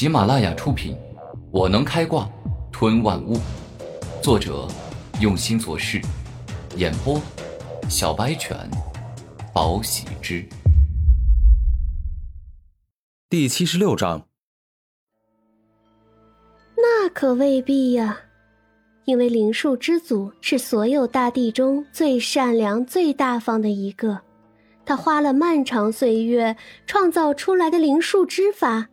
喜马拉雅出品，《我能开挂吞万物》，作者用心做事，演播小白犬，宝喜之。第七十六章，那可未必呀，因为灵树之祖是所有大地中最善良、最大方的一个。他花了漫长岁月创造出来的灵树之法，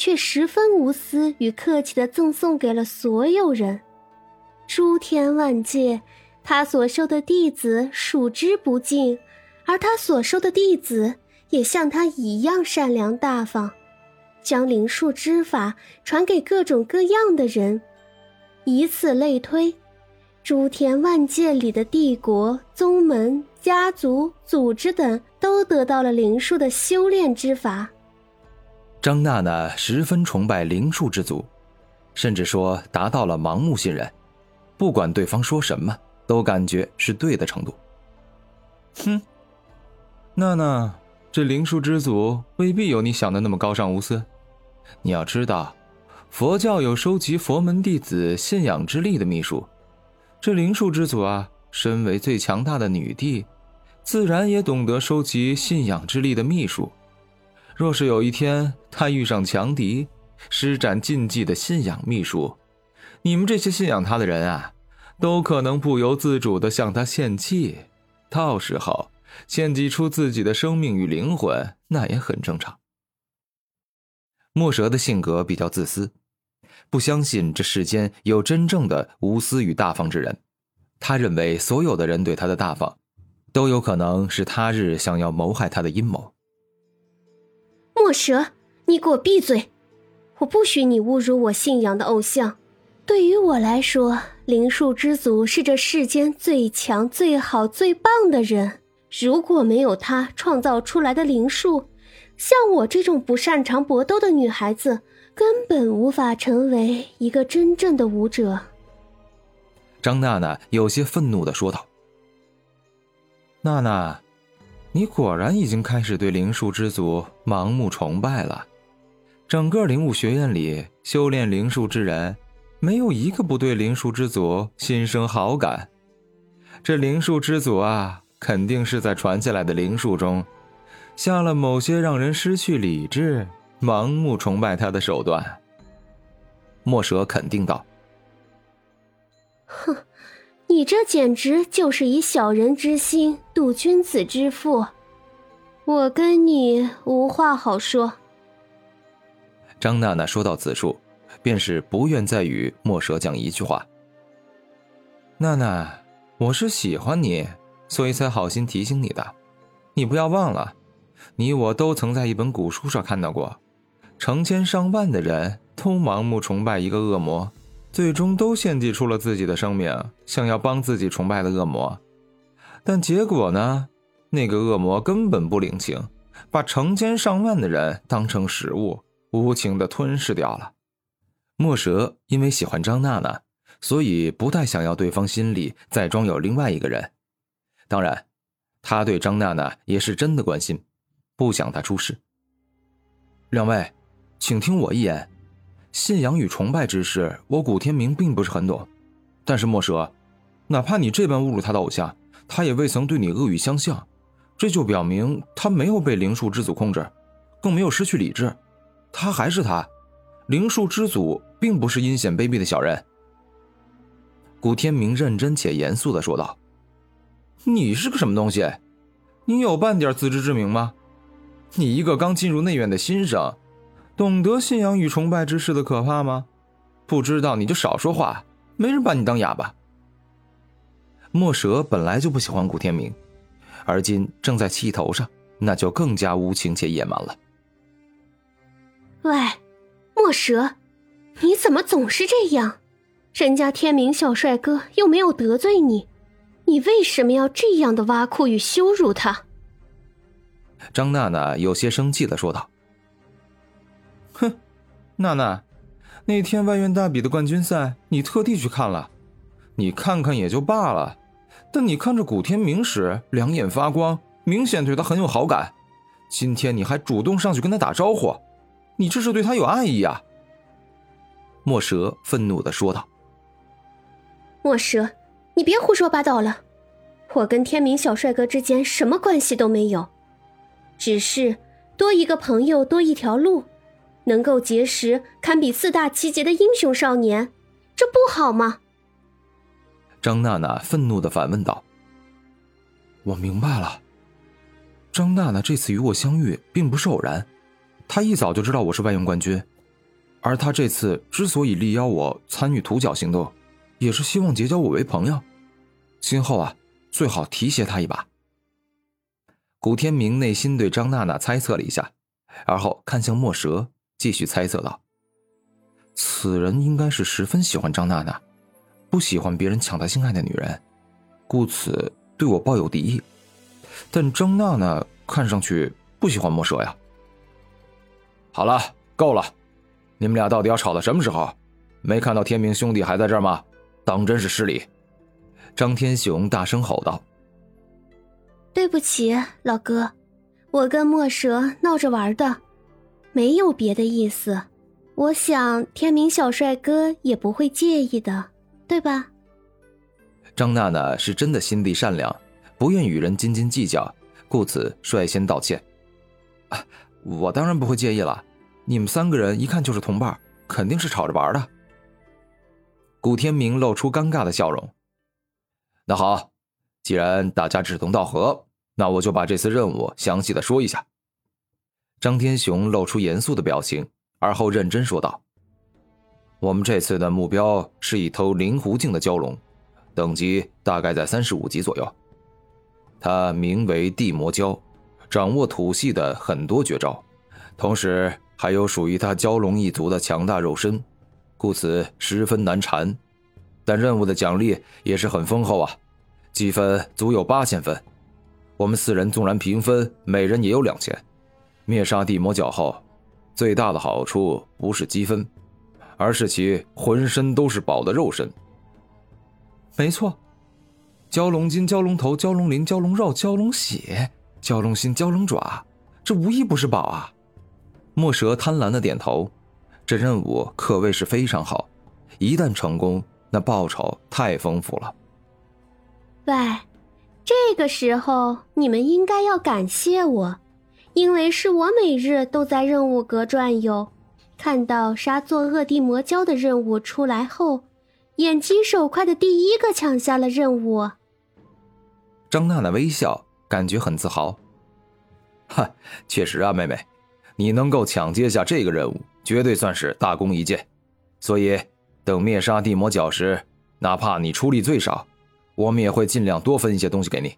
却十分无私与客气的赠送给了所有人。诸天万界，他所收的弟子数之不尽，而他所收的弟子也像他一样善良大方，将灵术之法传给各种各样的人。以此类推，诸天万界里的帝国、宗门。家族、组织等都得到了灵术的修炼之法。张娜娜十分崇拜灵术之祖，甚至说达到了盲目信任，不管对方说什么，都感觉是对的程度。哼，娜娜，这灵术之祖未必有你想的那么高尚无私。你要知道，佛教有收集佛门弟子信仰之力的秘术，这灵术之祖啊。身为最强大的女帝，自然也懂得收集信仰之力的秘术。若是有一天他遇上强敌，施展禁忌的信仰秘术，你们这些信仰他的人啊，都可能不由自主的向他献祭。到时候献祭出自己的生命与灵魂，那也很正常。墨蛇的性格比较自私，不相信这世间有真正的无私与大方之人。他认为所有的人对他的大方，都有可能是他日想要谋害他的阴谋。蛇，你给我闭嘴！我不许你侮辱我信仰的偶像。对于我来说，灵树之祖是这世间最强、最好、最棒的人。如果没有他创造出来的灵树，像我这种不擅长搏斗的女孩子，根本无法成为一个真正的武者。张娜娜有些愤怒的说道：“娜娜，你果然已经开始对灵术之祖盲目崇拜了。整个灵武学院里修炼灵术之人，没有一个不对灵术之祖心生好感。这灵术之祖啊，肯定是在传下来的灵术中，下了某些让人失去理智、盲目崇拜他的手段。”墨蛇肯定道。哼，你这简直就是以小人之心度君子之腹，我跟你无话好说。张娜娜说到此处，便是不愿再与墨蛇讲一句话。娜娜，我是喜欢你，所以才好心提醒你的。你不要忘了，你我都曾在一本古书上看到过，成千上万的人都盲目崇拜一个恶魔。最终都献祭出了自己的生命，想要帮自己崇拜的恶魔，但结果呢？那个恶魔根本不领情，把成千上万的人当成食物，无情的吞噬掉了。墨蛇因为喜欢张娜娜，所以不太想要对方心里再装有另外一个人。当然，他对张娜娜也是真的关心，不想她出事。两位，请听我一言。信仰与崇拜之事，我古天明并不是很懂。但是墨蛇，哪怕你这般侮辱他的偶像，他也未曾对你恶语相向，这就表明他没有被灵术之祖控制，更没有失去理智。他还是他，灵术之祖并不是阴险卑鄙的小人。古天明认真且严肃的说道：“你是个什么东西？你有半点自知之明吗？你一个刚进入内院的新生。”懂得信仰与崇拜之事的可怕吗？不知道你就少说话，没人把你当哑巴。墨蛇本来就不喜欢古天明，而今正在气头上，那就更加无情且野蛮了。喂，墨蛇，你怎么总是这样？人家天明小帅哥又没有得罪你，你为什么要这样的挖苦与羞辱他？张娜娜有些生气的说道。哼，娜娜，那天外院大比的冠军赛，你特地去看了。你看看也就罢了，但你看着古天明时，两眼发光，明显对他很有好感。今天你还主动上去跟他打招呼，你这是对他有爱意啊？墨蛇愤怒的说道：“墨蛇，你别胡说八道了！我跟天明小帅哥之间什么关系都没有，只是多一个朋友多一条路，能够结识堪比四大奇杰的英雄少年，这不好吗？”张娜娜愤怒的反问道：“我明白了，张娜娜这次与我相遇并不是偶然，她一早就知道我是外用冠军。”而她这次之所以力邀我参与土角行动，也是希望结交我为朋友。今后啊，最好提携她一把。古天明内心对张娜娜猜测了一下，而后看向墨蛇，继续猜测道：“此人应该是十分喜欢张娜娜，不喜欢别人抢他心爱的女人，故此对我抱有敌意。但张娜娜看上去不喜欢墨蛇呀。”好了，够了。你们俩到底要吵到什么时候？没看到天明兄弟还在这儿吗？当真是失礼！张天雄大声吼道：“对不起，老哥，我跟墨蛇闹着玩的，没有别的意思。我想天明小帅哥也不会介意的，对吧？”张娜娜是真的心地善良，不愿与人斤斤计较，故此率先道歉：“我当然不会介意了。”你们三个人一看就是同伴，肯定是吵着玩的。古天明露出尴尬的笑容。那好，既然大家志同道合，那我就把这次任务详细的说一下。张天雄露出严肃的表情，而后认真说道：“我们这次的目标是一头灵狐境的蛟龙，等级大概在三十五级左右。它名为地魔蛟，掌握土系的很多绝招，同时。”还有属于他蛟龙一族的强大肉身，故此十分难缠。但任务的奖励也是很丰厚啊，积分足有八千分。我们四人纵然平分，每人也有两千。灭杀地魔角后，最大的好处不是积分，而是其浑身都是宝的肉身。没错，蛟龙筋、蛟龙头、蛟龙鳞、蛟龙肉、蛟龙血、蛟龙心、蛟龙爪，这无一不是宝啊！墨蛇贪婪的点头，这任务可谓是非常好，一旦成功，那报酬太丰富了。喂，这个时候你们应该要感谢我，因为是我每日都在任务阁转悠，看到杀作恶地魔蛟的任务出来后，眼疾手快的第一个抢下了任务。张娜娜微笑，感觉很自豪。哈，确实啊，妹妹。你能够抢接下这个任务，绝对算是大功一件。所以，等灭杀地魔角时，哪怕你出力最少，我们也会尽量多分一些东西给你。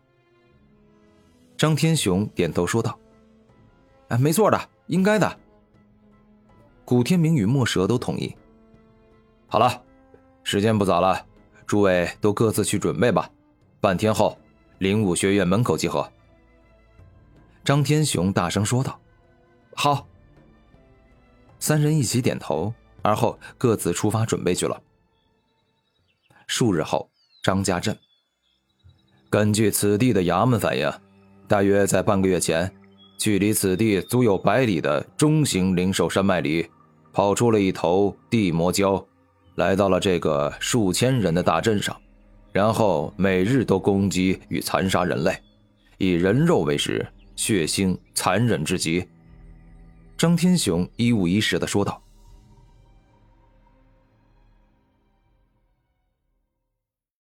张天雄点头说道：“哎，没错的，应该的。”古天明与墨蛇都同意。好了，时间不早了，诸位都各自去准备吧。半天后，灵武学院门口集合。张天雄大声说道。好，三人一起点头，而后各自出发准备去了。数日后，张家镇。根据此地的衙门反映，大约在半个月前，距离此地足有百里的中型灵兽山脉里，跑出了一头地魔蛟，来到了这个数千人的大镇上，然后每日都攻击与残杀人类，以人肉为食，血腥残忍至极。张天雄一五一十的说道。